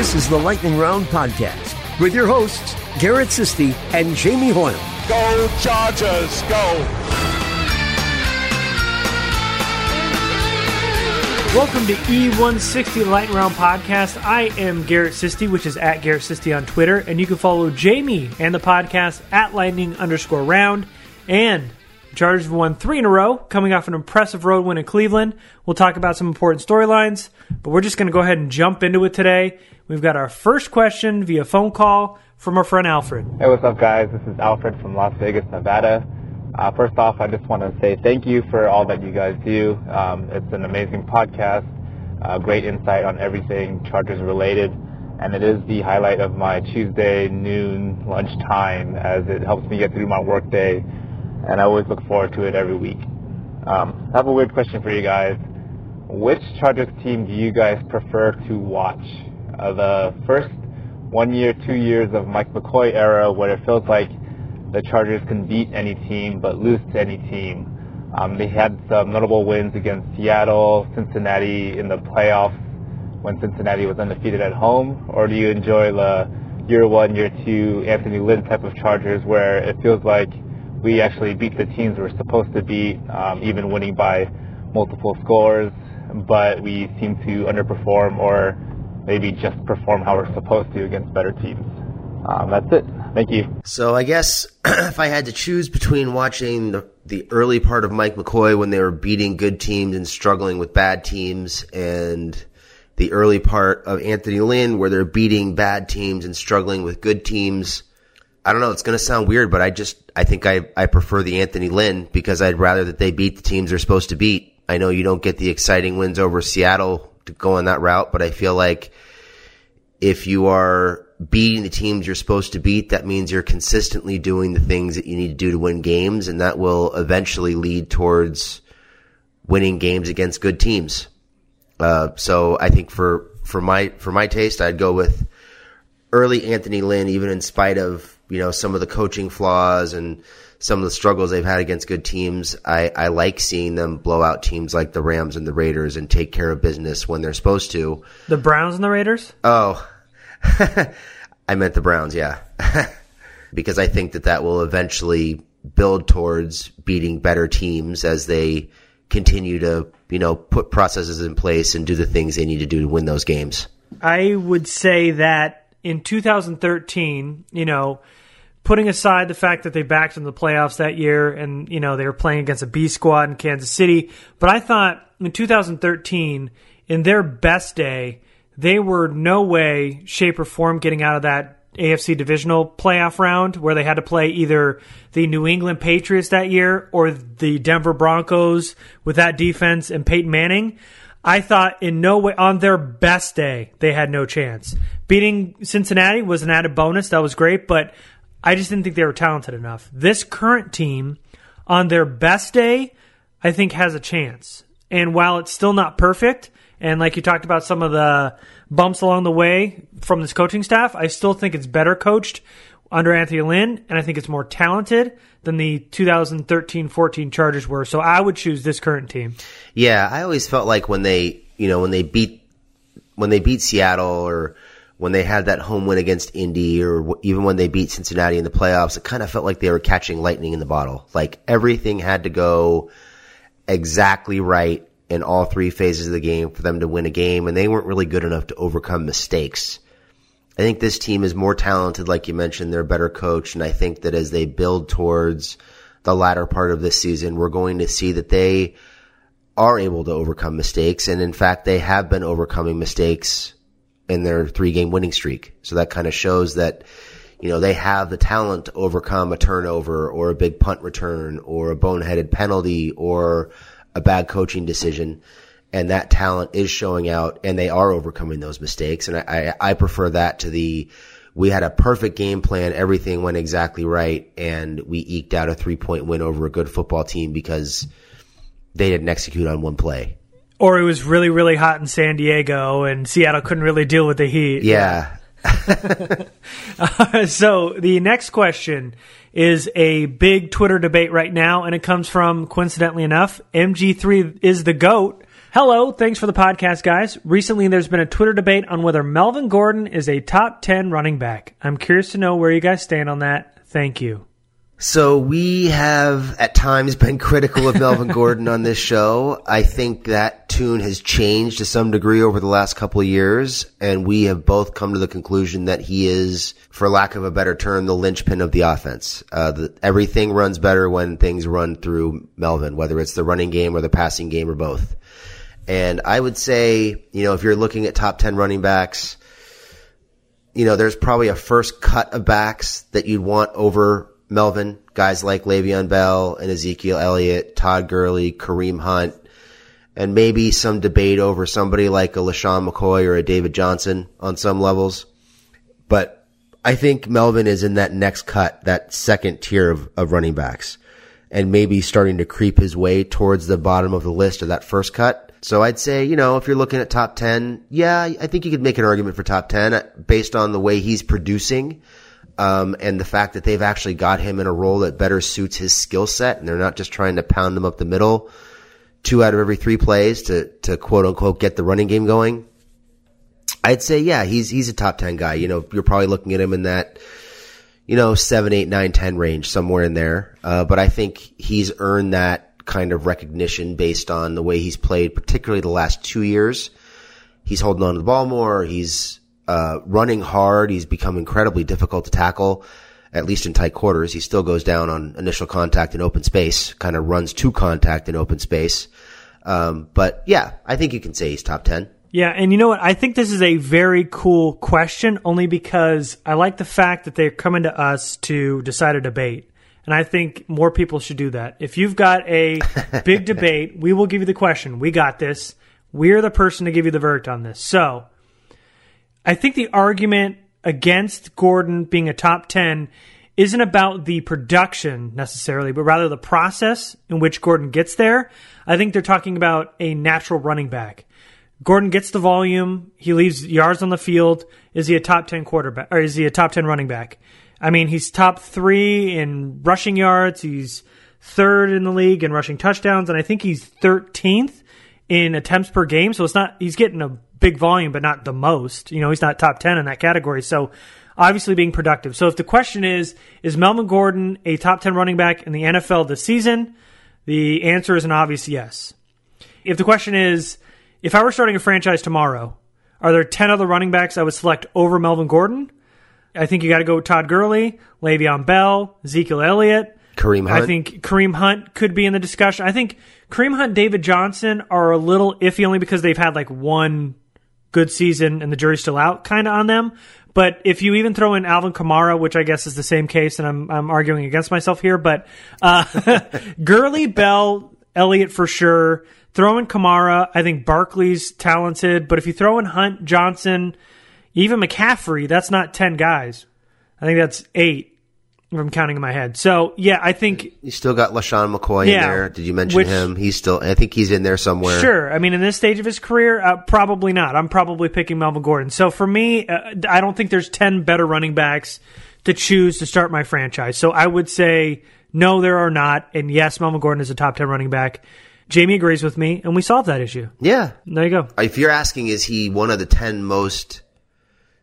This is the Lightning Round podcast with your hosts, Garrett Sisti and Jamie Hoyle. Go Chargers, go! Welcome to E160 Lightning Round Podcast. I am Garrett Sisti, which is at Garrett Sisti on Twitter, and you can follow Jamie and the podcast at Lightning underscore round. And the Chargers have won three in a row, coming off an impressive road win in Cleveland. We'll talk about some important storylines, but we're just going to go ahead and jump into it today. We've got our first question via phone call from our friend Alfred. Hey, what's up, guys? This is Alfred from Las Vegas, Nevada. Uh, first off, I just want to say thank you for all that you guys do. Um, it's an amazing podcast, uh, great insight on everything Chargers related, and it is the highlight of my Tuesday noon lunchtime as it helps me get through my workday, and I always look forward to it every week. Um, I have a weird question for you guys. Which Chargers team do you guys prefer to watch? Uh, the first one year, two years of Mike McCoy era where it feels like the Chargers can beat any team but lose to any team. Um, they had some notable wins against Seattle, Cincinnati in the playoffs when Cincinnati was undefeated at home, or do you enjoy the year one, year two Anthony Lynn type of Chargers where it feels like we actually beat the teams we're supposed to beat, um, even winning by multiple scores, but we seem to underperform or maybe just perform how we're supposed to against better teams. Um, that's it. Thank you. So I guess if I had to choose between watching the, the early part of Mike McCoy when they were beating good teams and struggling with bad teams and the early part of Anthony Lynn where they're beating bad teams and struggling with good teams, I don't know, it's going to sound weird, but I just, I think I, I prefer the Anthony Lynn because I'd rather that they beat the teams they're supposed to beat. I know you don't get the exciting wins over Seattle to go on that route, but I feel like if you are beating the teams you're supposed to beat, that means you're consistently doing the things that you need to do to win games, and that will eventually lead towards winning games against good teams. Uh, so I think for for my for my taste, I'd go with early Anthony Lynn, even in spite of you know some of the coaching flaws and some of the struggles they've had against good teams. I, I like seeing them blow out teams like the Rams and the Raiders and take care of business when they're supposed to. The Browns and the Raiders? Oh, I meant the Browns, yeah. because I think that that will eventually build towards beating better teams as they continue to, you know, put processes in place and do the things they need to do to win those games. I would say that in 2013, you know, putting aside the fact that they backed in the playoffs that year and, you know, they were playing against a B squad in Kansas City, but I thought in 2013, in their best day, they were no way, shape, or form getting out of that AFC divisional playoff round where they had to play either the New England Patriots that year or the Denver Broncos with that defense and Peyton Manning. I thought in no way on their best day they had no chance. Beating Cincinnati was an added bonus. That was great, but I just didn't think they were talented enough. This current team on their best day, I think has a chance. And while it's still not perfect, and like you talked about some of the bumps along the way from this coaching staff, I still think it's better coached under Anthony Lynn, and I think it's more talented than the 2013-14 Chargers were. So I would choose this current team. Yeah, I always felt like when they, you know, when they beat when they beat Seattle or when they had that home win against Indy or even when they beat Cincinnati in the playoffs, it kind of felt like they were catching lightning in the bottle. Like everything had to go exactly right in all three phases of the game for them to win a game, and they weren't really good enough to overcome mistakes. I think this team is more talented, like you mentioned. They're a better coach, and I think that as they build towards the latter part of this season, we're going to see that they are able to overcome mistakes, and in fact, they have been overcoming mistakes in their three game winning streak. So that kind of shows that, you know, they have the talent to overcome a turnover or a big punt return or a boneheaded penalty or a bad coaching decision. And that talent is showing out and they are overcoming those mistakes. And I, I, I prefer that to the, we had a perfect game plan. Everything went exactly right. And we eked out a three point win over a good football team because they didn't execute on one play. Or it was really, really hot in San Diego and Seattle couldn't really deal with the heat. Yeah. Uh, so the next question is a big Twitter debate right now, and it comes from, coincidentally enough, MG3 is the GOAT Hello, thanks for the podcast, guys. Recently, there's been a Twitter debate on whether Melvin Gordon is a top 10 running back. I'm curious to know where you guys stand on that. Thank you. So we have at times been critical of Melvin Gordon on this show. I think that tune has changed to some degree over the last couple of years, and we have both come to the conclusion that he is, for lack of a better term, the linchpin of the offense. Uh, the, everything runs better when things run through Melvin, whether it's the running game or the passing game or both. And I would say, you know, if you're looking at top 10 running backs, you know, there's probably a first cut of backs that you'd want over Melvin, guys like Le'Veon Bell and Ezekiel Elliott, Todd Gurley, Kareem Hunt, and maybe some debate over somebody like a LeSean McCoy or a David Johnson on some levels. But I think Melvin is in that next cut, that second tier of, of running backs and maybe starting to creep his way towards the bottom of the list of that first cut. So I'd say, you know, if you're looking at top 10, yeah, I think you could make an argument for top 10 uh, based on the way he's producing um, and the fact that they've actually got him in a role that better suits his skill set, and they're not just trying to pound him up the middle two out of every three plays to to quote unquote get the running game going. I'd say yeah, he's he's a top ten guy. You know, you're probably looking at him in that you know seven, eight, nine, ten range somewhere in there. Uh, but I think he's earned that kind of recognition based on the way he's played, particularly the last two years. He's holding on to the ball more. He's uh, running hard. He's become incredibly difficult to tackle, at least in tight quarters. He still goes down on initial contact in open space, kind of runs to contact in open space. Um, but yeah, I think you can say he's top 10. Yeah, and you know what? I think this is a very cool question only because I like the fact that they're coming to us to decide a debate. And I think more people should do that. If you've got a big debate, we will give you the question. We got this. We're the person to give you the verdict on this. So, I think the argument against Gordon being a top 10 isn't about the production necessarily, but rather the process in which Gordon gets there. I think they're talking about a natural running back. Gordon gets the volume, he leaves yards on the field. Is he a top 10 quarterback or is he a top 10 running back? I mean, he's top 3 in rushing yards, he's third in the league in rushing touchdowns and I think he's 13th in attempts per game, so it's not he's getting a big volume, but not the most. You know, he's not top 10 in that category. So obviously being productive. So if the question is, is Melvin Gordon a top 10 running back in the NFL this season? The answer is an obvious yes. If the question is, if I were starting a franchise tomorrow, are there 10 other running backs I would select over Melvin Gordon? I think you got to go with Todd Gurley, Le'Veon Bell, Ezekiel Elliott. Kareem Hunt. I think Kareem Hunt could be in the discussion. I think Kareem Hunt, David Johnson are a little iffy only because they've had like one good season and the jury's still out kind of on them. But if you even throw in Alvin Kamara, which I guess is the same case, and I'm, I'm arguing against myself here, but uh, Gurley, Bell, Elliott for sure. Throw in Kamara. I think Barkley's talented, but if you throw in Hunt, Johnson, even McCaffrey, that's not 10 guys. I think that's eight I'm counting in my head. So yeah, I think you still got LeSean McCoy Yeah, in there. Did you mention which- him? He's still. I think he's in there somewhere. Sure. I mean, in this stage of his career, uh, probably not. I'm probably picking Melvin Gordon. So for me, uh, I don't think there's 10 better running backs to choose to start my franchise. So I would say, no, there are not. And yes, Melvin Gordon is a top 10 running back. Jamie agrees with me, and we solved that issue. Yeah. There you go. If you're asking, is he one of the ten most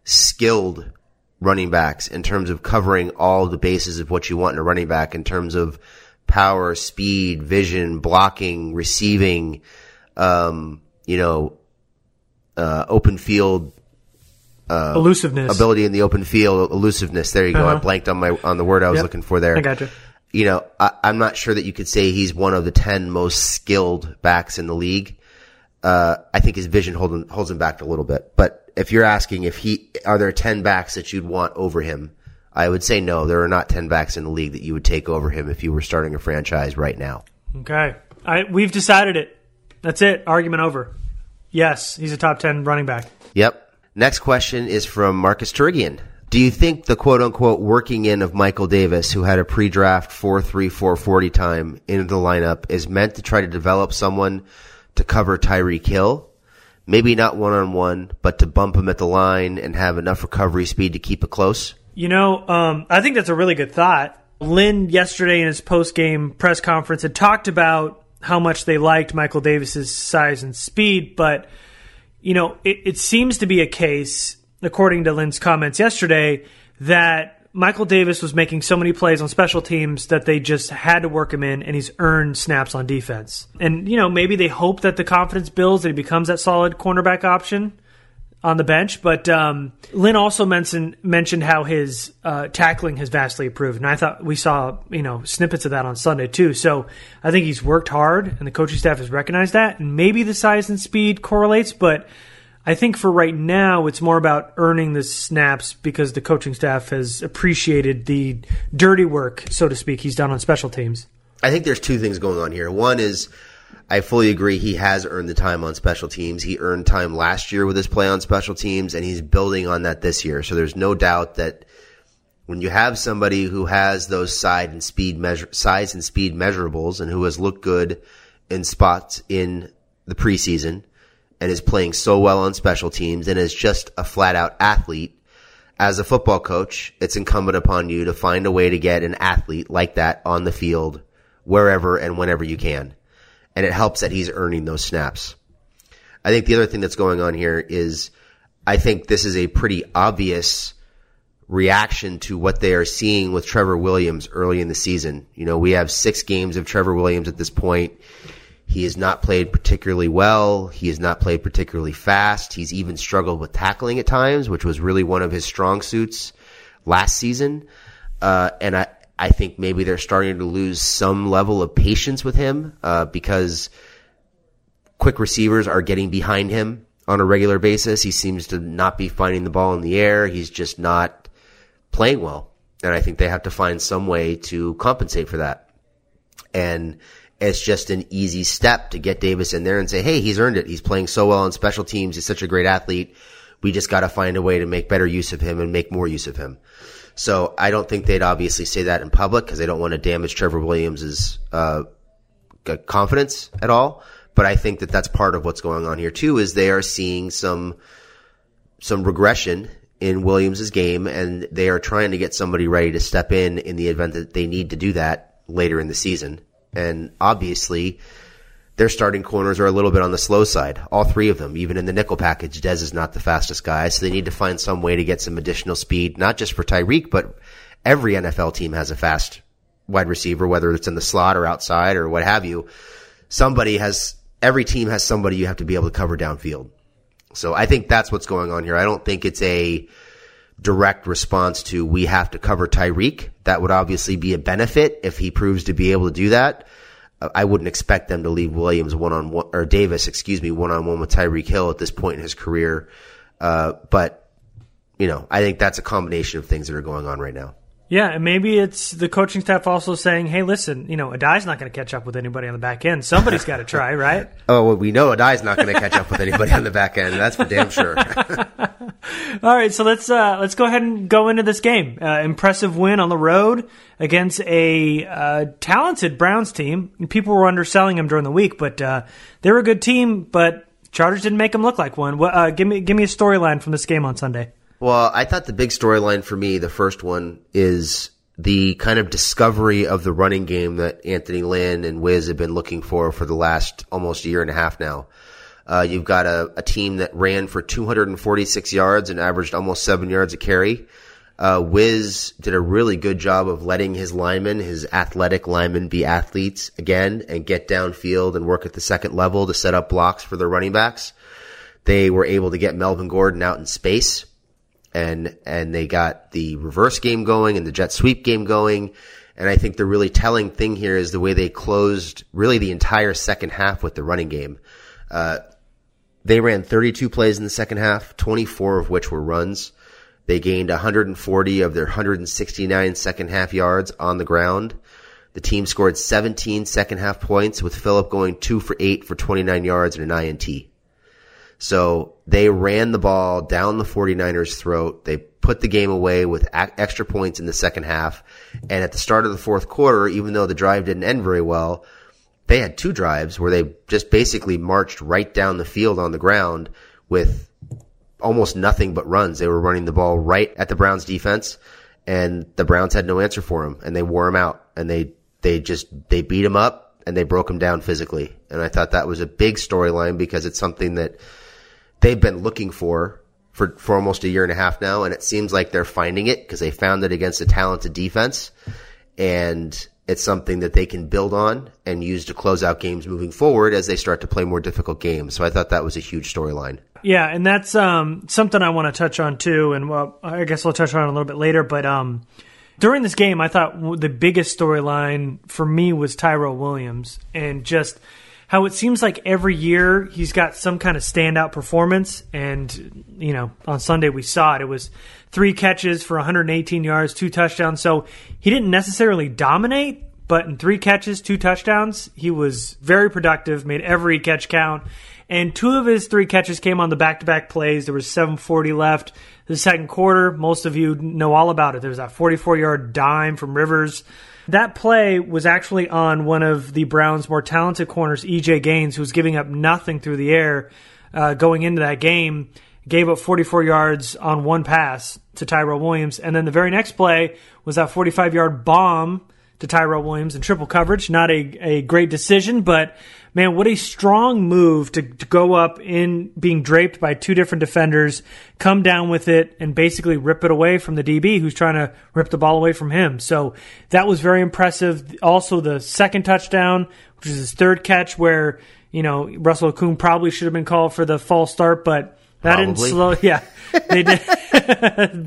skilled running backs in terms of covering all the bases of what you want in a running back in terms of power, speed, vision, blocking, receiving, um, you know, uh, open field Elusiveness. ability in the open field, elusiveness. There you go. I Uh-huh. blanked on my on the word I was Yep. looking for there. I gotcha. You know, I, I'm not sure that you could say he's one of the ten most skilled backs in the league. Uh, I think his vision hold him, holds him back a little bit. But if you're asking if he are there ten backs that you'd want over him, I would say no. There are not ten backs in the league that you would take over him if you were starting a franchise right now. Okay. I, we've decided it. That's it. Argument over. Yes, he's a top 10 running back. Yep. Next question is from Marcus Turigian. Do you think the quote unquote working in of Michael Davis, who had a pre draft 4 3 4 40 time into the lineup, is meant to try to develop someone to cover Tyreek Hill? Maybe not one on one, but to bump him at the line and have enough recovery speed to keep it close? You know, um, I think that's a really good thought. Lynn yesterday in his post game press conference had talked about how much they liked Michael Davis's size and speed, but you know, it, it seems to be a case, according to Lynn's comments yesterday, that Michael Davis was making so many plays on special teams that they just had to work him in, and he's earned snaps on defense. And, you know, maybe they hope that the confidence builds and he becomes that solid cornerback option on the bench. But um, Lynn also mentioned mentioned how his uh, tackling has vastly improved, and I thought we saw you know snippets of that on Sunday too. So I think he's worked hard, and the coaching staff has recognized that. And maybe the size and speed correlates, but I think for right now, it's more about earning the snaps because the coaching staff has appreciated the dirty work, so to speak, he's done on special teams. I think there's two things going on here. One is I fully agree he has earned the time on special teams. He earned time last year with his play on special teams, and he's building on that this year. So there's no doubt that when you have somebody who has those side and speed measure, size and speed measurables and who has looked good in spots in the preseason – and is playing so well on special teams and is just a flat out athlete, as a football coach, it's incumbent upon you to find a way to get an athlete like that on the field wherever and whenever you can. And it helps that he's earning those snaps. I think the other thing that's going on here is I think this is a pretty obvious reaction to what they are seeing with Trevor Williams early in the season. You know, we have six games of Trevor Williams at this point. He has not played particularly well. He has not played particularly fast. He's even struggled with tackling at times, which was really one of his strong suits last season. Uh, and I, I think maybe they're starting to lose some level of patience with him, uh, because quick receivers are getting behind him on a regular basis. He seems to not be finding the ball in the air. He's just not playing well. And I think they have to find some way to compensate for that. And it's just an easy step to get Davis in there and say, hey, he's earned it. He's playing so well on special teams. He's such a great athlete. We just got to find a way to make better use of him and make more use of him. So I don't think they'd obviously say that in public because they don't want to damage Trevor Williams's uh, confidence at all. But I think that that's part of what's going on here too. Is they are seeing some some regression in Williams's game, and they are trying to get somebody ready to step in in the event that they need to do that later in the season. And obviously, their starting corners are a little bit on the slow side. All three of them, even in the nickel package, Dez is not the fastest guy, so they need to find some way to get some additional speed, not just for Tyreek, but every NFL team has a fast wide receiver, whether it's in the slot or outside or what have you. Somebody has, every team has somebody you have to be able to cover downfield. So I think that's what's going on here. I don't think it's a direct response to we have to cover Tyreek. That would obviously be a benefit if he proves to be able to do that. I wouldn't expect them to leave Williams one on one or Davis, excuse me, one on one with Tyreek Hill at this point in his career. Uh, but you know, I think that's a combination of things that are going on right now. Yeah, and maybe it's the coaching staff also saying, "Hey, listen, you know, Addae's not going to catch up with anybody on the back end. Somebody's got to try, right?" oh, well, we know Addae's not going to catch up with anybody on the back end. That's for damn sure. All right, so let's uh, let's go ahead and go into this game. Uh, impressive win on the road against a uh, talented Browns team. People were underselling them during the week, but uh, they were a good team. But Chargers didn't make them look like one. Uh, give me give me a storyline from this game on Sunday. Well, I thought the big storyline for me, the first one, is the kind of discovery of the running game that Anthony Lynn and Wiz have been looking for for the last almost year and a half now. Uh, you've got a, a, team that ran for 246 yards and averaged almost seven yards a carry. Uh, Wiz did a really good job of letting his linemen, his athletic linemen, be athletes again and get downfield and work at the second level to set up blocks for their running backs. They were able to get Melvin Gordon out in space and and they got the reverse game going and the jet sweep game going. And I think the really telling thing here is the way they closed really the entire second half with the running game. Uh, they ran 32 plays in the second half, 24 of which were runs. They gained 140 of their 169 second half yards on the ground. The team scored 17 second half points with Philip going two for eight for 29 yards and an INT. So they ran the ball down the 49ers throat. They put the game away with extra points in the second half. And at the start of the fourth quarter, even though the drive didn't end very well, they had two drives where they just basically marched right down the field on the ground with almost nothing but runs. They were running the ball right at the Browns defense and the Browns had no answer for them and they wore them out and they, they just, they beat them up and they broke him down physically. And I thought that was a big storyline because it's something that they've been looking for for, for almost a year and a half now. And it seems like they're finding it because they found it against a talented defense. And it's something that they can build on and use to close out games moving forward as they start to play more difficult games. So I thought that was a huge storyline. Yeah, and that's um, something I want to touch on too, and well, I guess I'll touch on a little bit later. But um, during this game, I thought the biggest storyline for me was Tyrell Williams, and just how it seems like every year he's got some kind of standout performance. And you know, on Sunday we saw it. It was three catches for 118 yards, two touchdowns. So he didn't necessarily dominate, but in three catches, two touchdowns, he was very productive, made every catch count. And two of his three catches came on the back to back plays. There was 740 left. The second quarter, most of you know all about it. There was that 44 yard dime from Rivers. That play was actually on one of the Browns' more talented corners, EJ Gaines, who was giving up nothing through the air uh, going into that game. Gave up 44 yards on one pass to Tyrell Williams. And then the very next play was that 45 yard bomb to Tyrell Williams in triple coverage. Not a, a great decision, but man, what a strong move to, to go up in being draped by two different defenders, come down with it, and basically rip it away from the DB who's trying to rip the ball away from him. So that was very impressive. Also, the second touchdown, which is his third catch, where you know Russell Okung probably should have been called for the false start, but that Probably. didn't slow. Yeah, they did,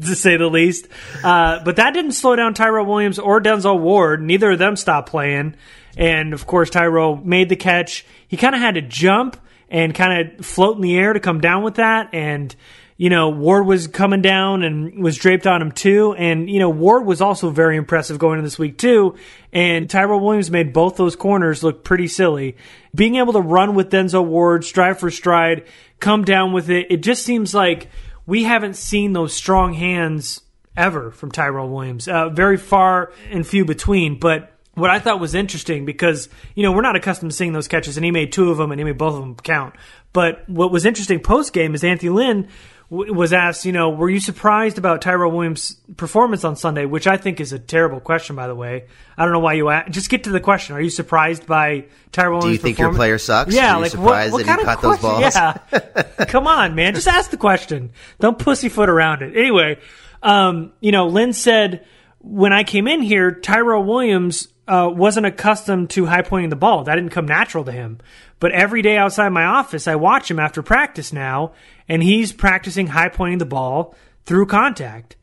to say the least. Uh, but that didn't slow down Tyrell Williams or Denzel Ward. Neither of them stopped playing. And of course, Tyrell made the catch. He kind of had to jump and kind of float in the air to come down with that. And, you know, Ward was coming down and was draped on him too. And, you know, Ward was also very impressive going in this week too. And Tyrell Williams made both those corners look pretty silly. Being able to run with Denzel Ward, stride for stride, come down with it, it just seems like we haven't seen those strong hands ever from Tyrell Williams. Uh, very far and few between, but what I thought was interesting because you know we're not accustomed to seeing those catches, and he made two of them, and he made both of them count. But what was interesting post game is Anthony Lynn was asked, you know, were you surprised about Tyrell Williams' performance on Sunday? Which I think is a terrible question, by the way. I don't know why you ask. Just get to the question. Are you surprised by Tyrell Williams? Do you think your player sucks? Yeah, like surprised what, what that he kind of caught those question? balls? Yeah, come on, man. Just ask the question. Don't pussyfoot around it. Anyway, um, you know, Lynn said when I came in here, Tyrell Williams uh, wasn't accustomed to high pointing the ball. That didn't come natural to him. But every day outside my office, I watch him after practice now, and he's practicing high pointing the ball through contact.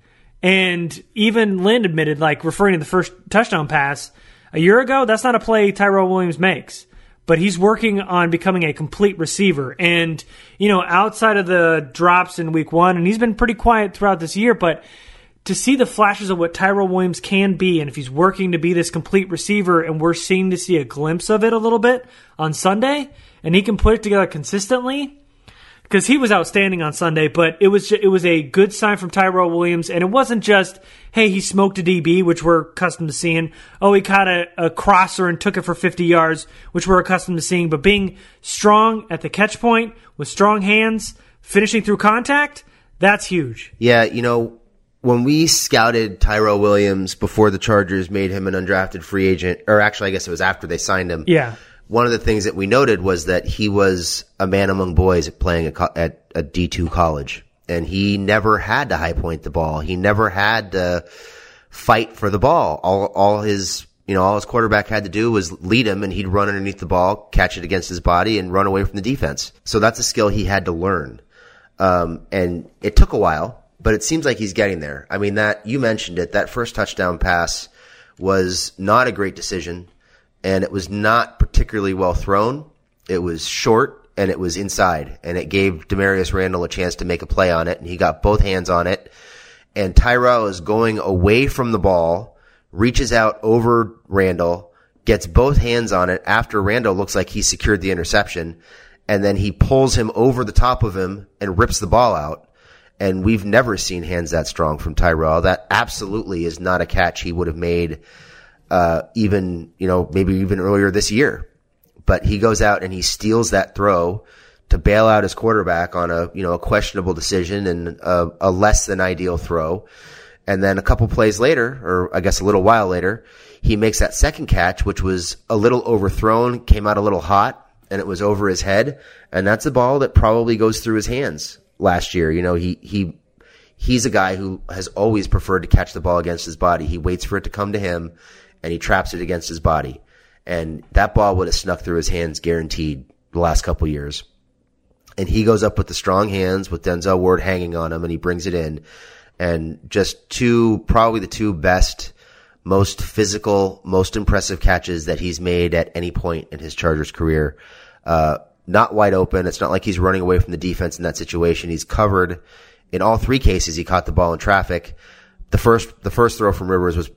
And even Lynn admitted, like referring to the first touchdown pass a year ago, that's not a play Tyrell Williams makes. But he's working on becoming a complete receiver. And, you know, outside of the drops in week one, and he's been pretty quiet throughout this year, but to see the flashes of what Tyrell Williams can be, and if he's working to be this complete receiver, and we're seeing to see a glimpse of it a little bit on Sunday, and he can put it together consistently, because he was outstanding on Sunday. But it was it was a good sign from Tyrell Williams, and it wasn't just hey he smoked a DB, which we're accustomed to seeing. Oh, he caught a, a crosser and took it for 50 yards, which we're accustomed to seeing. But being strong at the catch point with strong hands, finishing through contact, that's huge. Yeah, you know, when we scouted Tyrell Williams before the Chargers made him an undrafted free agent, or actually, I guess it was after they signed him. Yeah. One of the things that we noted was that he was a man among boys at playing at, co- at a D2 college. And he never had to high point the ball. He never had to fight for the ball. All, all his, you know, all his quarterback had to do was lead him and he'd run underneath the ball, catch it against his body and run away from the defense. So that's a skill he had to learn. Um, and it took a while, but it seems like he's getting there. I mean, that, you mentioned it, that first touchdown pass was not a great decision and it was not particularly well thrown. It was short and it was inside and it gave Damarious Randall a chance to make a play on it and he got both hands on it. And Tyrell is going away from the ball, reaches out over Randall, gets both hands on it after Randall looks like he secured the interception and then he pulls him over the top of him and rips the ball out. And we've never seen hands that strong from Tyrell. That absolutely is not a catch he would have made, uh, even, you know, maybe even earlier this year. But he goes out and he steals that throw to bail out his quarterback on a, you know, a questionable decision and a, a less than ideal throw. And then a couple plays later, or I guess a little while later, he makes that second catch, which was a little overthrown, came out a little hot, and it was over his head. And that's a ball that probably goes through his hands last year. You know, he, he, he's a guy who has always preferred to catch the ball against his body. He waits for it to come to him and he traps it against his body. And that ball would have snuck through his hands guaranteed the last couple years. And he goes up with the strong hands with Denzel Ward hanging on him and he brings it in. And just two, probably the two best, most physical, most impressive catches that he's made at any point in his Chargers career. Uh, not wide open. It's not like he's running away from the defense in that situation. He's covered in all three cases. He caught the ball in traffic. The first, the first throw from Rivers was,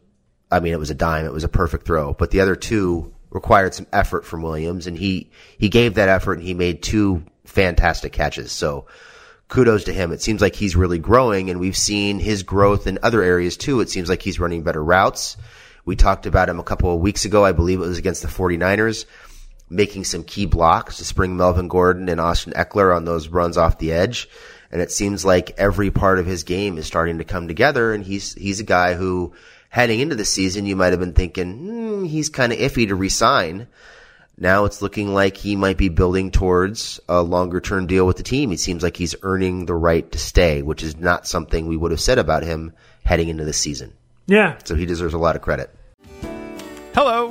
I mean, it was a dime. It was a perfect throw, but the other two required some effort from Williams and he, he gave that effort and he made two fantastic catches. So kudos to him. It seems like he's really growing and we've seen his growth in other areas too. It seems like he's running better routes. We talked about him a couple of weeks ago. I believe it was against the 49ers making some key blocks to spring Melvin Gordon and Austin Ekeler on those runs off the edge. And it seems like every part of his game is starting to come together. And he's, he's a guy who heading into the season, you might have been thinking, hmm, he's kind of iffy to resign. Now it's looking like he might be building towards a longer term deal with the team. It seems like he's earning the right to stay, which is not something we would have said about him heading into the season. Yeah. So he deserves a lot of credit. Hello,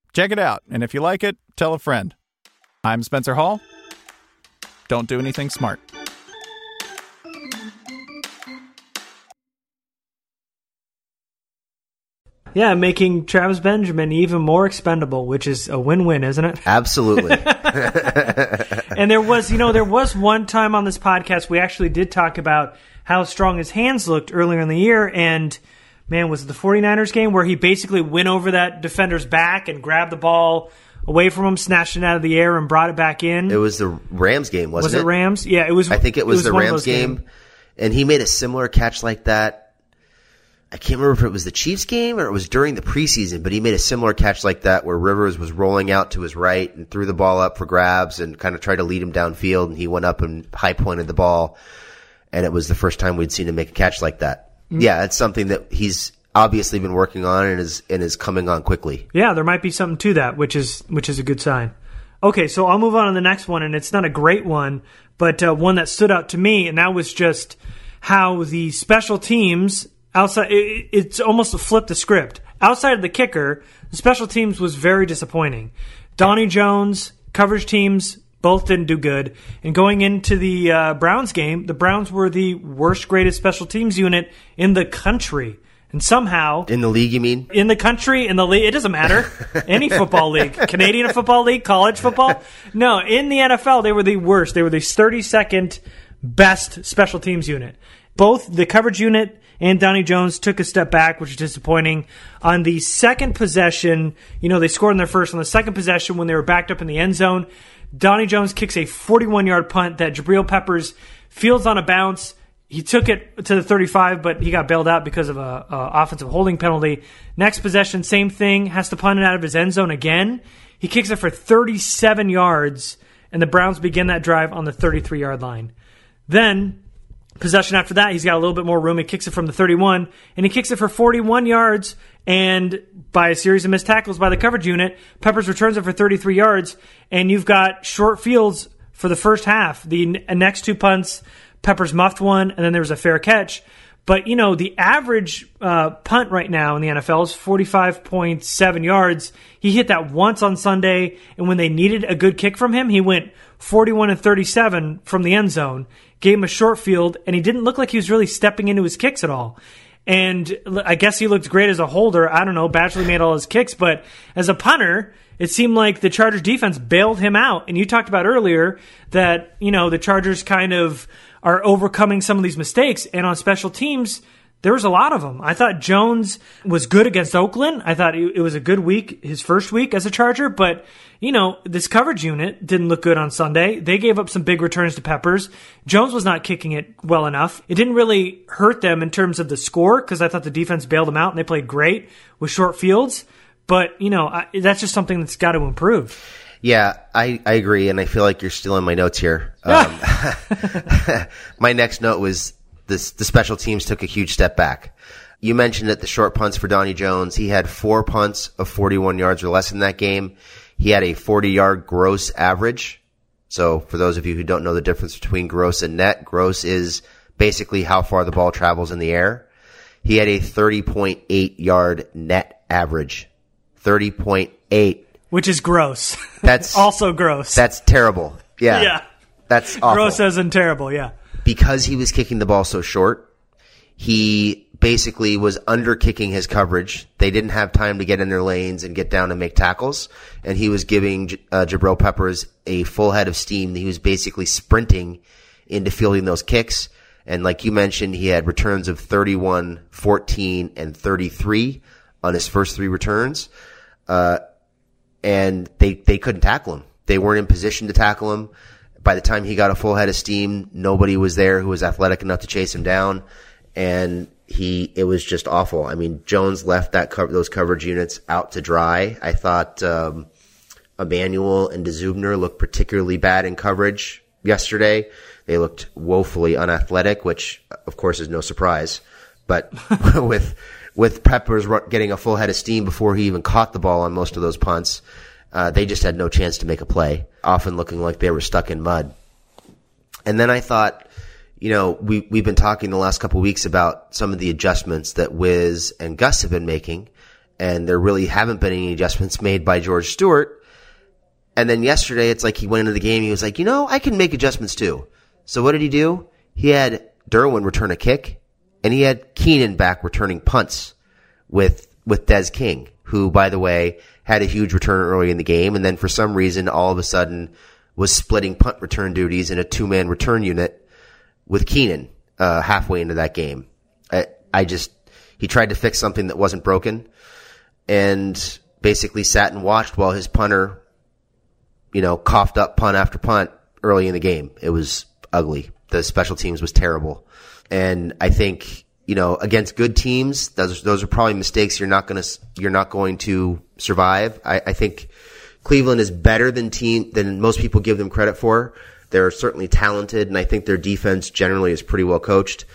Check it out, and if you like it, tell a friend. I'm Spencer Hall. Don't do anything smart. Yeah, making Travis Benjamin even more expendable, which is a win-win, isn't it? Absolutely. and there was, you know, there was one time on this podcast we actually did talk about how strong his hands looked earlier in the year and man, was it the 49ers game where he basically went over that defender's back and grabbed the ball away from him, snatched it out of the air and brought it back in? it was the Rams game, wasn't was it Rams? Yeah, it was I think it was, the one of Rams game, games. and he made a similar catch like that. I can't remember if it was the Chiefs game or it was during the preseason, but he made a similar catch like that where Rivers was rolling out to his right and threw the ball up for grabs and kind of tried to lead him downfield, and he went up and high pointed the ball, and it was the first time we'd seen him make a catch like that. Mm. Yeah, it's something that he's obviously been working on and is and is coming on quickly. Yeah, there might be something to that, which is which is a good sign. Okay, so I'll move on to the next one, and it's not a great one, but uh, one that stood out to me, and that was just how the special teams outside. It, it's almost a flip the script. Outside of the kicker, the special teams was very disappointing. Donnie Jones, coverage teams both didn't do good, and going into the uh, Browns game, the Browns were the worst graded special teams unit in the country. And somehow, In the league, you mean? in the country, in the league, it doesn't matter. Any football league, Canadian football league, college football. No, in the NFL, they were the worst. They were the 32nd best special teams unit. Both the coverage unit and Donnie Jones took a step back, which is disappointing. On the second possession, you know, they scored in their first. On the second possession, when they were backed up in the end zone, Donnie Jones kicks a 41 yard punt that Jabril Peppers fields on a bounce. He took it to the 35, but he got bailed out because of a, a offensive holding penalty. Next possession, same thing, has to punt it out of his end zone again. He kicks it for 37 yards, and the Browns begin that drive on the 33 yard line. Then possession after that, he's got a little bit more room. He kicks it from the 31, and he kicks it for 41 yards. And by a series of missed tackles by the coverage unit, Peppers returns it for 33 yards. And you've got short fields for the first half. The next two punts, Peppers muffed one, and then there was a fair catch. But, you know, the average uh, punt right now in the NFL is 45.7 yards. He hit that once on Sunday, and when they needed a good kick from him, he went 41 and 37 from the end zone, gave him a short field, and he didn't look like he was really stepping into his kicks at all. And I guess he looked great as a holder. I don't know. Badgley made all his kicks, but as a punter, it seemed like the Chargers defense bailed him out. And you talked about earlier that, you know, the Chargers kind of are overcoming some of these mistakes. And on special teams, there was a lot of them. I thought Jones was good against Oakland. I thought it was a good week, his first week as a Charger, but you know, this coverage unit didn't look good on Sunday. They gave up some big returns to Peppers. Jones was not kicking it well enough. It didn't really hurt them in terms of the score because I thought the defense bailed them out and they played great with short fields. But, you know, I, that's just something that's got to improve. Yeah, I, I agree, and I feel like you're stealing my notes here. Um, my next note was this, the special teams took a huge step back. You mentioned that the short punts for Donnie Jones. He had four punts of 41 yards or less in that game. He had a 40 yard gross average. So for those of you who don't know the difference between gross and net, gross is basically how far the ball travels in the air. He had a 30.8 yard net average. 30.8. Which is gross. That's also gross. That's terrible. Yeah. Yeah. That's awful. Gross as in terrible, yeah. Because he was kicking the ball so short, he basically was under kicking his coverage. They didn't have time to get in their lanes and get down and make tackles. And he was giving uh, Jabril Peppers a full head of steam. He was basically sprinting into fielding those kicks. And like you mentioned, he had returns of 31, 14, and 33 on his first three returns. Uh, and they, they couldn't tackle him. They weren't in position to tackle him. By the time he got a full head of steam, nobody was there who was athletic enough to chase him down. And he, it was just awful. I mean, Jones left that cover, those coverage units out to dry. I thought, um, Emanuel and Dzubnar looked particularly bad in coverage yesterday. They looked woefully unathletic, which of course is no surprise. But with with Peppers getting a full head of steam before he even caught the ball on most of those punts, uh, they just had no chance to make a play. Often looking like they were stuck in mud. And then I thought, you know, we we've been talking the last couple weeks about some of the adjustments that Wiz and Gus have been making, and there really haven't been any adjustments made by George Stewart. And then yesterday, it's like he went into the game. He was like, you know, I can make adjustments too. So what did he do? He had Derwin return a kick, and he had Keenan back returning punts with with Des King, who, by the way, had a huge return early in the game, and then for some reason, all of a sudden, was splitting punt return duties in a two man return unit with Keenan uh, halfway into that game. I, I just he tried to fix something that wasn't broken, and basically sat and watched while his punter, you know, coughed up punt after punt early in the game. It was ugly. The special teams was terrible, and I think you know against good teams, those those are probably mistakes you're not gonna you're not going to survive. I, I think Cleveland is better than team than most people give them credit for. They're certainly talented, and I think their defense generally is pretty well coached.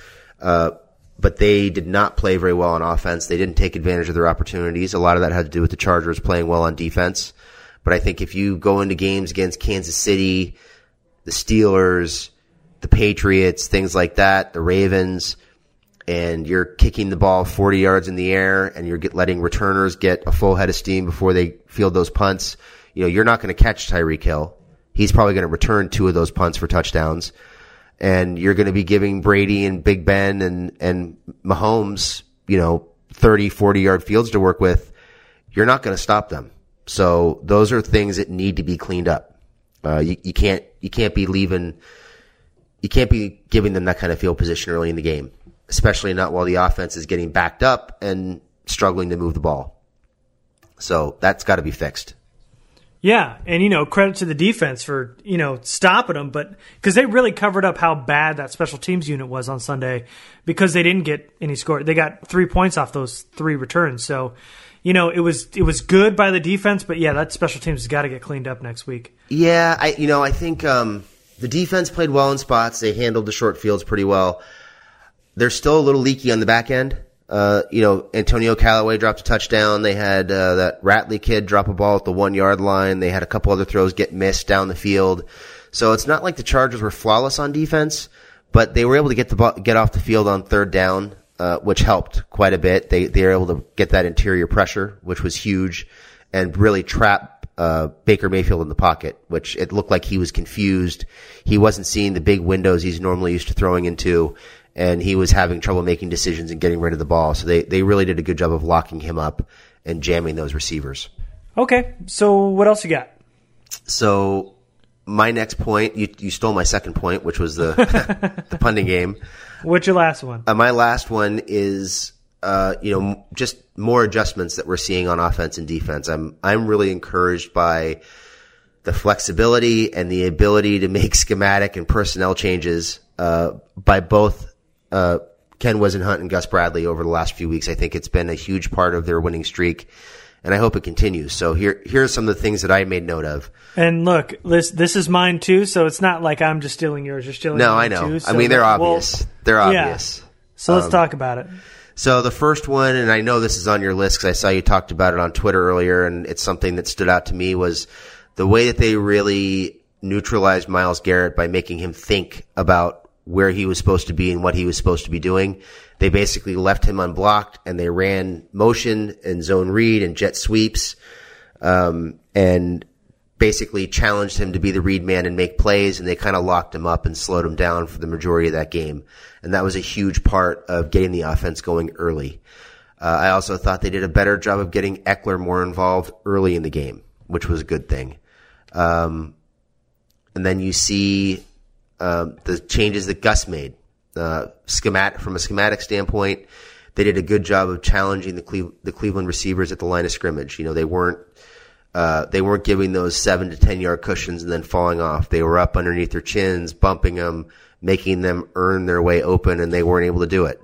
Uh, but they did not play very well on offense. They didn't take advantage of their opportunities. A lot of that had to do with the Chargers playing well on defense. But I think if you go into games against Kansas City, the Steelers, the Patriots, things like that, the Ravens, and you're kicking the ball 40 yards in the air and you're get, letting returners get a full head of steam before they field those punts, you know, you're not going to catch Tyreek Hill. He's probably going to return two of those punts for touchdowns. And you're going to be giving Brady and Big Ben and, and Mahomes, you know, 30, 40 yard fields to work with. You're not going to stop them. So those are things that need to be cleaned up. Uh, you, you can't, you can't be leaving, you can't be giving them that kind of field position early in the game, especially not while the offense is getting backed up and struggling to move the ball. So that's got to be fixed. Yeah, and you know, credit to the defense for you know stopping them, but because they really covered up how bad that special teams unit was on Sunday, because they didn't get any score. They got three points off those three returns. So, you know, it was it was good by the defense, but yeah, that special teams has got to get cleaned up next week. Yeah, I you know I think um, the defense played well in spots. They handled the short fields pretty well. They're still a little leaky on the back end. Uh, you know, Antonio Callaway dropped a touchdown. They had uh, that Ratley kid drop a ball at the one yard line. They had a couple other throws get missed down the field. So it's not like the Chargers were flawless on defense, but they were able to get the ball, get off the field on third down, uh, which helped quite a bit. They they were able to get that interior pressure, which was huge, and really trap uh, Baker Mayfield in the pocket, which it looked like he was confused. He wasn't seeing the big windows he's normally used to throwing into, and he was having trouble making decisions and getting rid of the ball. So they, they really did a good job of locking him up and jamming those receivers. Okay, so what else you got? So my next point, you, you stole my second point, which was the the punting game. What's your last one? Uh, my last one is, uh, you know, m- just more adjustments that we're seeing on offense and defense. I'm I'm really encouraged by the flexibility and the ability to make schematic and personnel changes uh, by both uh, Ken Whisenhunt and Gus Bradley over the last few weeks. I think it's been a huge part of their winning streak, and I hope it continues. So here here are some of the things that I made note of. And look, this this is mine too, so it's not like I'm just stealing yours. You're stealing No, I know. Too, I mean, they're well, obvious. they're yeah. obvious. So Um, let's talk about it. So the first one, and I know this is on your list because I saw you talked about it on Twitter earlier, and it's something that stood out to me was the way that they really neutralized Myles Garrett by making him think about where he was supposed to be and what he was supposed to be doing. They basically left him unblocked and they ran motion and zone read and jet sweeps, um, and basically challenged him to be the read man and make plays, and they kind of locked him up and slowed him down for the majority of that game. And that was a huge part of getting the offense going early. Uh, I also thought they did a better job of getting Ekeler more involved early in the game, which was a good thing. Um, and then you see um, the changes that Gus made. Uh, from a schematic standpoint, they did a good job of challenging the Cle- the Cleveland receivers at the line of scrimmage. You know, they weren't uh, they weren't giving those seven to ten yard cushions and then falling off. They were up underneath their chins, bumping them, making them earn their way open, and they weren't able to do it.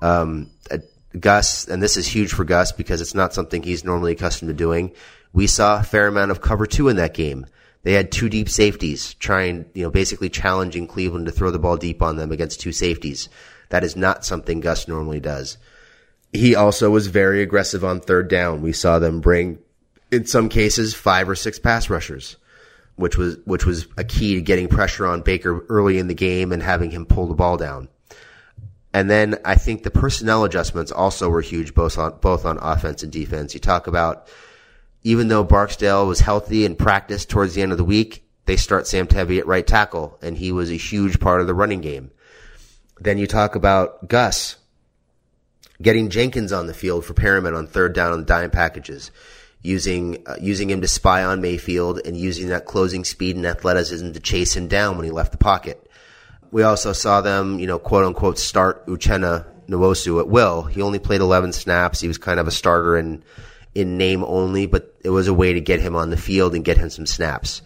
Um, uh, Gus, and this is huge for Gus because it's not something he's normally accustomed to doing. We saw a fair amount of cover two in that game. They had two deep safeties trying, you know, basically challenging Cleveland to throw the ball deep on them against two safeties. That is not something Gus normally does. He also was very aggressive on third down. We saw them bring, in some cases, five or six pass rushers, which was, which was a key to getting pressure on Baker early in the game and having him pull the ball down. And then I think the personnel adjustments also were huge, both on both on offense and defense. You talk about even though Barksdale was healthy and practiced towards the end of the week, they start Sam Tevi at right tackle, and he was a huge part of the running game. Then you talk about Gus getting Jenkins on the field for Perryman on third down on dime packages, using uh, using him to spy on Mayfield and using that closing speed and athleticism to chase him down when he left the pocket. We also saw them, you know, quote unquote, start Uchenna Nwosu at will. He only played 11 snaps. He was kind of a starter in in name only, but it was a way to get him on the field and get him some snaps.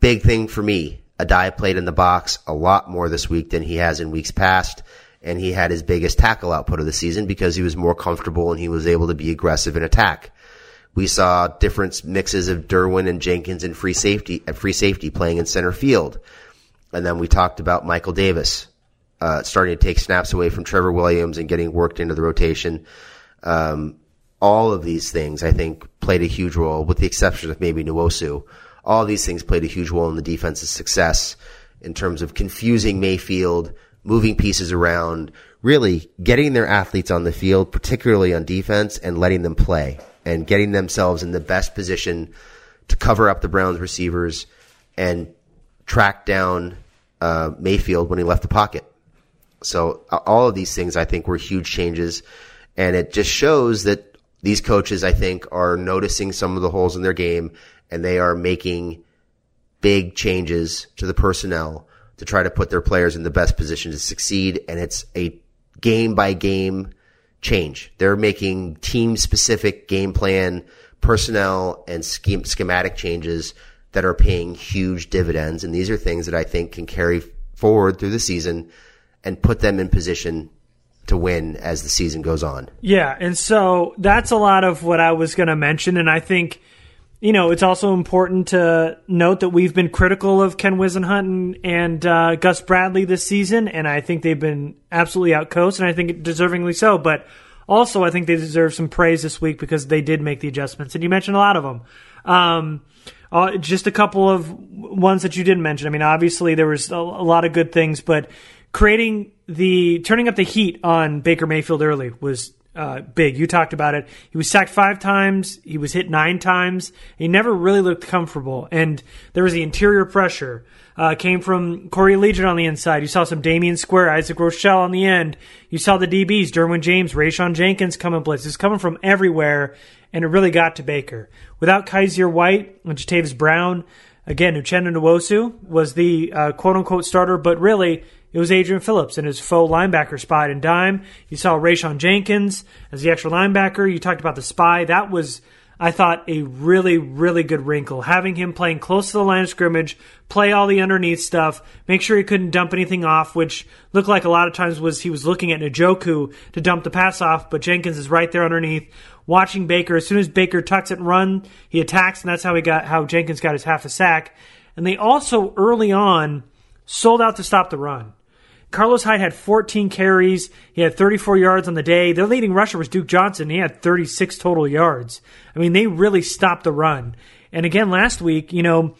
Big thing for me. Addae played in the box a lot more this week than he has in weeks past, and he had his biggest tackle output of the season because he was more comfortable and he was able to be aggressive in attack. We saw different mixes of Derwin and Jenkins and free safety at free safety playing in center field. And then we talked about Michael Davis uh, starting to take snaps away from Trevor Williams and getting worked into the rotation. Um, all of these things, I think, played a huge role, with the exception of maybe Nwosu. All these things played a huge role in the defense's success in terms of confusing Mayfield, moving pieces around, really getting their athletes on the field, particularly on defense, and letting them play and getting themselves in the best position to cover up the Browns receivers and track down uh, Mayfield when he left the pocket. So uh, all of these things I think were huge changes and it just shows that these coaches I think are noticing some of the holes in their game and they are making big changes to the personnel to try to put their players in the best position to succeed and it's a game by game change. They're making team specific game plan, personnel and scheme, schematic changes that are paying huge dividends. And these are things that I think can carry forward through the season and put them in position to win as the season goes on. Yeah, and so that's a lot of what I was going to mention, and I think you know it's also important to note that we've been critical of Ken Whisenhunt and, uh, Gus Bradley this season, and I think they've been absolutely outcoached, and I think deservingly so. But also, I think they deserve some praise this week because they did make the adjustments, and you mentioned a lot of them. Um, uh, just a couple of ones that you didn't mention. I mean, obviously there was a, a lot of good things, but creating the turning up the heat on Baker Mayfield early was uh, big. You talked about it. He was sacked five times. He was hit nine times. He never really looked comfortable, and there was the interior pressure. Uh, came from Corey Liuget on the inside. You saw some Damion Square, Isaac Rochelle on the end. You saw the DBs, Derwin James, Rayshawn Jenkins coming blitz. It's coming from everywhere, and it really got to Baker. Without Kyzir White and Jatavis Brown, again, Uchenna Nwosu was the uh, quote unquote starter, but really it was Adrian Phillips in his faux linebacker spot in dime. You saw Rayshawn Jenkins as the extra linebacker. You talked about the spy. That was, I thought, a really, really good wrinkle. Having him playing close to the line of scrimmage, play all the underneath stuff, make sure he couldn't dump anything off, which looked like a lot of times was he was looking at Njoku to dump the pass off, but Jenkins is right there underneath, watching Baker. As soon as Baker tucks it and run, he attacks, and that's how he got how Jenkins got his half a sack. And they also early on sold out to stop the run. Carlos Hyde had 14 carries. He had 34 yards on the day. Their leading rusher was Duke Johnson. He had 36 total yards. I mean, they really stopped the run. And again, last week, you know,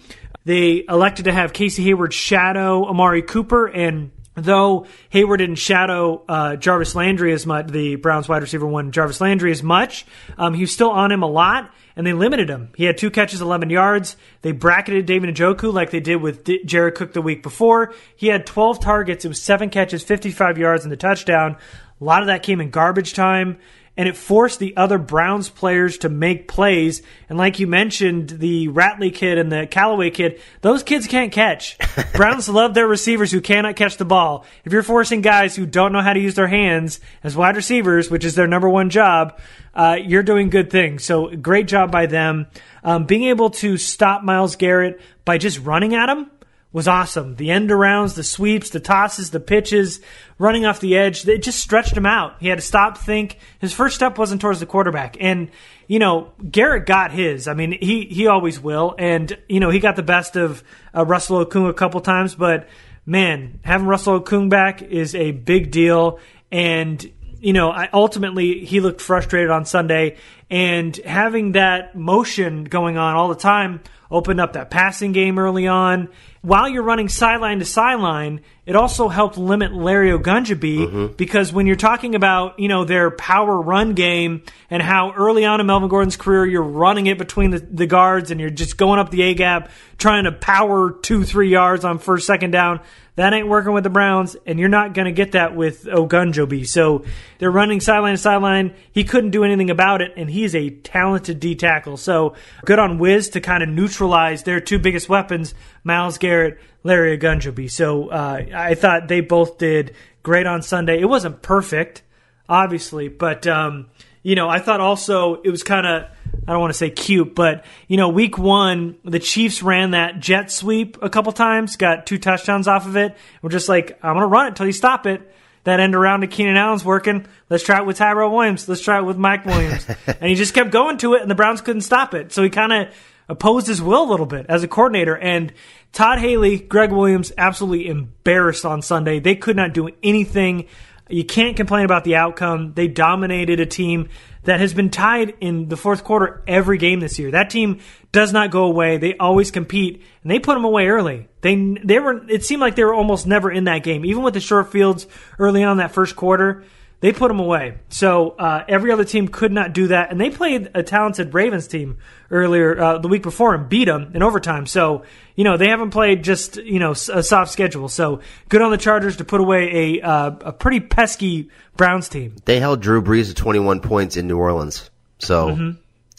they elected to have Casey Hayward shadow Amari Cooper. And though Hayward didn't shadow uh, Jarvis Landry as much, the Browns wide receiver one, Jarvis Landry as much, um, he was still on him a lot and they limited him. He had two catches, 11 yards. They bracketed David Njoku like they did with D- Jared Cook the week before. He had 12 targets. It was seven catches, 55 yards, and the touchdown. A lot of that came in garbage time and it forced the other Browns players to make plays. And like you mentioned, the Ratley kid and the Callaway kid, those kids can't catch. Browns love their receivers who cannot catch the ball. If you're forcing guys who don't know how to use their hands as wide receivers, which is their number one job, uh, you're doing good things. So great job by them. Um, being able to stop Myles Garrett by just running at him was awesome. The end arounds, the sweeps, the tosses, the pitches, running off the edge, it just stretched him out. He had to stop, think. His first step wasn't towards the quarterback. And, you know, Garrett got his. I mean, he, he always will. And, you know, he got the best of uh, Russell Okung a couple times, but man, having Russell Okung back is a big deal. And, you know, I, ultimately he looked frustrated on Sunday, and having that motion going on all the time opened up that passing game early on. While you're running sideline to sideline, it also helped limit Larry Ogunjobi mm-hmm. because when you're talking about you know their power run game and how early on in Melvin Gordon's career you're running it between the, the guards and you're just going up the A gap trying to power two three yards on first second down. That ain't working with the Browns, and you're not going to get that with Ogunjobi. So they're running sideline to sideline. He couldn't do anything about it, and he's a talented D tackle. So good on Wiz to kind of neutralize their two biggest weapons, Myles Garrett, Larry Ogunjobi. So uh, I thought they both did great on Sunday. It wasn't perfect, obviously, but um, you know I thought also it was kind of I don't want to say cute, but you know, week one, the Chiefs ran that jet sweep a couple times, got two touchdowns off of it. We're just like, I'm gonna run it until you stop it. That end around to Keenan Allen's working. Let's try it with Tyrell Williams. Let's try it with Mike Williams. and he just kept going to it, and the Browns couldn't stop it. So he kind of opposed his will a little bit as a coordinator. And Todd Haley, Gregg Williams, absolutely embarrassed on Sunday. They could not do anything. You can't complain about the outcome. They dominated a team that has been tied in the fourth quarter every game this year. That team does not go away. They always compete, and they put them away early. They they were. It seemed like they were almost never in that game, even with the short fields early on that first quarter. They put them away. So uh, every other team could not do that, and they played a talented Ravens team earlier uh, the week before and beat them in overtime. So you know they haven't played just you know a soft schedule. So good on the Chargers to put away a uh, a pretty pesky Browns team. They held Drew Brees to 21 points in New Orleans. So,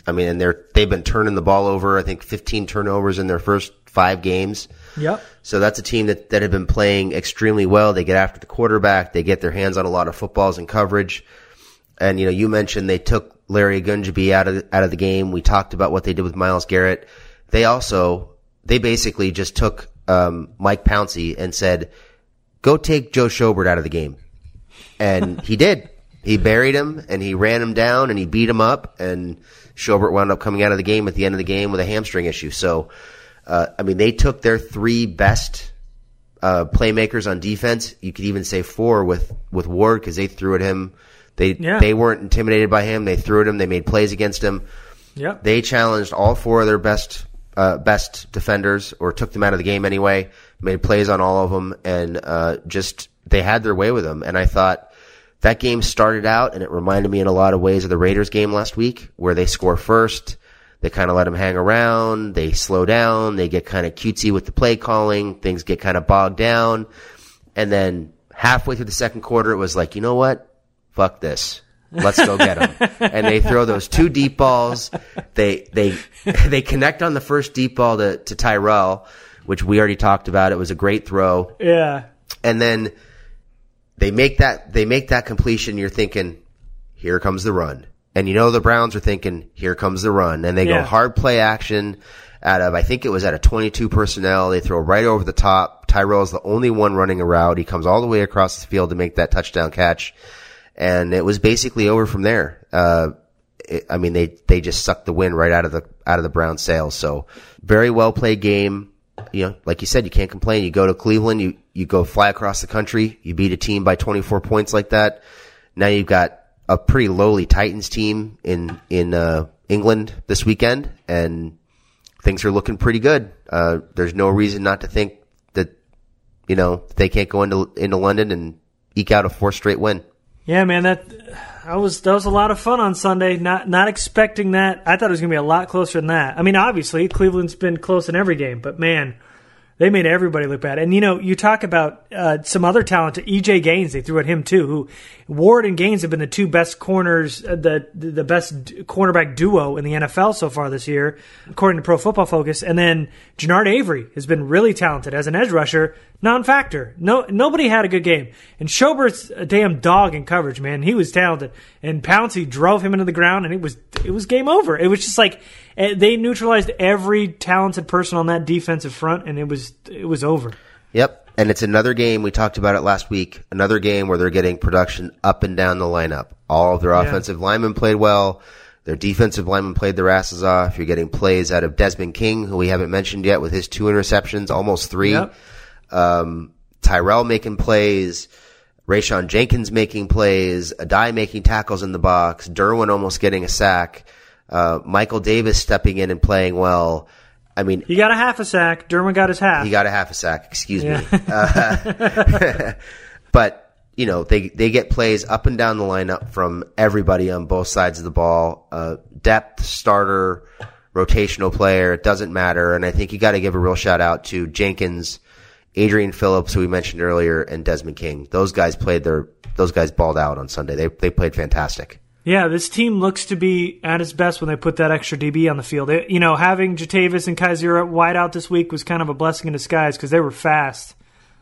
I mean, and they're they've been turning the ball over. I think 15 turnovers in their first five games. Yep. So that's a team that, that have been playing extremely well. They get after the quarterback. They get their hands on a lot of footballs and coverage. And, you know, you mentioned they took Larry Ogunjobi out of, out of the game. We talked about what they did with Myles Garrett. They also, they basically just took, um, Mike Pouncey and said, go take Joe Schobert out of the game. And he did. He buried him and he ran him down and he beat him up and Schobert wound up coming out of the game at the end of the game with a hamstring issue. So, uh, I mean, they took their three best uh, playmakers on defense. You could even say four with with Ward because they threw at him. They Yeah. they weren't intimidated by him. They threw at him. They made plays against him. Yep. They challenged all four of their best uh, best defenders, or took them out of the game anyway. Made plays on all of them, and uh, just they had their way with them. And I thought that game started out, and it reminded me in a lot of ways of the Raiders game last week, where they score first. They kind of let them hang around. They slow down. They get kind of cutesy with the play calling. Things get kind of bogged down. And then halfway through the second quarter, it was like, you know what? Fuck this. Let's go get them. and they throw those two deep balls. They they they connect on the first deep ball to, to Tyrell, which we already talked about. It was a great throw. Yeah. And then they make that they make that completion. You're thinking, here comes the run. And you know the Browns are thinking, here comes the run. And they Yeah. go hard play action out of I think it was out of 22 personnel. They throw right over the top. Tyrell's the only one running a route. He comes all the way across the field to make that touchdown catch. And it was basically over from there. Uh, it, I mean, they, they just sucked the wind right out of the, out of the Browns sails. So very well played game. You know, like you said, you can't complain. You go to Cleveland, you, you go fly across the country, you beat a team by 24 points like that. Now you've got a pretty lowly Titans team in, in, uh, England this weekend and things are looking pretty good. Uh, there's no reason not to think that, you know, they can't go into, into London and eke out a four straight win. Yeah, man, that I was that was a lot of fun on Sunday. Not not expecting that. I thought it was going to be a lot closer than that. I mean, obviously Cleveland's been close in every game, but man, they made everybody look bad. And you know, you talk about uh, some other talent. EJ Gaines, they threw at him too. Who Ward and Gaines have been the two best corners, uh, the the best cornerback duo in the NFL so far this year, according to Pro Football Focus. And then Genard Avery has been really talented as an edge rusher, non-factor. No, nobody had a good game. And Schobert's a damn dog in coverage, man. He was talented. And Pouncey drove him into the ground, and it was it was game over. It was just like eh, they neutralized every talented person on that defensive front, and it was it was over. Yep. And it's another game. We talked about it last week. Another game where they're getting production up and down the lineup. All of their Yeah. offensive linemen played well. Their defensive linemen played their asses off. You're getting plays out of Desmond King, who we haven't mentioned yet with his two interceptions, almost three. Yep. Um, Tyrell making plays. Rayshawn Jenkins making plays. Addae making tackles in the box. Derwin almost getting a sack. Uh, Michael Davis stepping in and playing well. I mean, He got a half a sack. Derwin got his half. he got a half a sack. Excuse Yeah. me. Uh, but you know they they get plays up and down the lineup from everybody on both sides of the ball. Uh, depth, starter, rotational player. It doesn't matter. And I think you got to give a real shout out to Jenkins, Adrian Phillips, who we mentioned earlier, and Desmond King. Those guys played their those guys balled out on Sunday. They they played fantastic. Yeah, this team looks to be at its best when they put that extra DB on the field. It, you know, having Jatavis and Kyzir wide out this week was kind of a blessing in disguise because they were fast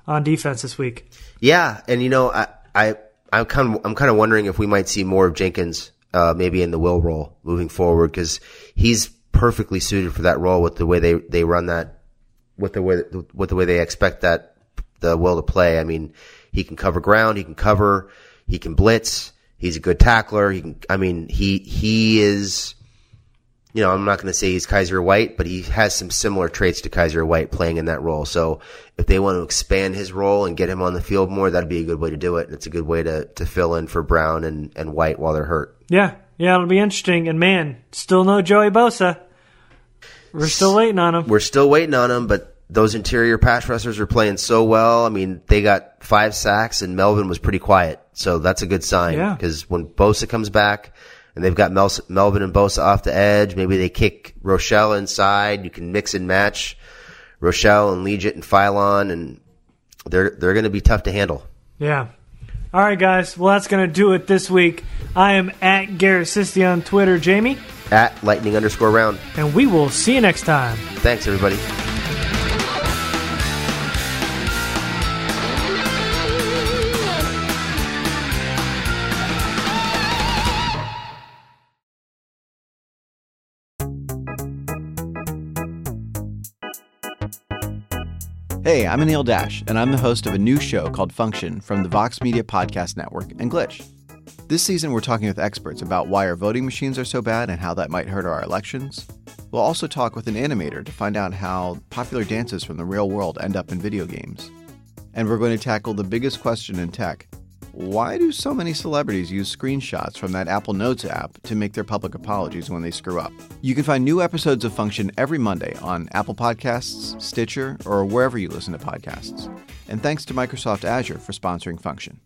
on defense this week. Yeah, and you know, I, I, I'm kind of, I'm kind of wondering if we might see more of Jenkins, uh, maybe in the will role moving forward because he's perfectly suited for that role with the way they, they run that, with the way, with the way they expect that, the will to play. I mean, he can cover ground, he can cover, he can blitz, he's a good tackler, he can, I mean, he, he is, you know, I'm not going to say he's Kyzir White, but he has some similar traits to Kyzir White playing in that role. So if they want to expand his role and get him on the field more, that'd be a good way to do it. And it's a good way to, to fill in for Brown and, and White while they're hurt. Yeah, yeah, it'll be interesting. And man, still no Joey Bosa. We're still waiting on him. We're still waiting on him, but those interior pass rushers are playing so well. I mean, they got five sacks and Melvin was pretty quiet. So that's a good sign. Yeah. Because when Bosa comes back and they've got Mel- Melvin and Bosa off the edge, maybe they kick Rochelle inside. You can mix and match Rochelle and Liuget and Philon and they're, they're going to be tough to handle. Yeah. All right, guys. Well, that's going to do it this week. I am at Garrett Sisti on Twitter, Jamie, At lightning underscore round. and we will see you next time. Thanks everybody. Hey, I'm Anil Dash, and I'm the host of a new show called Function from the Vox Media Podcast Network and Glitch. This season, we're talking with experts about why our voting machines are so bad and how that might hurt our elections. We'll also talk with an animator to find out how popular dances from the real world end up in video games. And we're going to tackle the biggest question in tech why do so many celebrities use screenshots from that Apple Notes app to make their public apologies when they screw up? You can find new episodes of Function every Monday on Apple Podcasts, Stitcher, or wherever you listen to podcasts. And thanks to Microsoft Azure for sponsoring Function.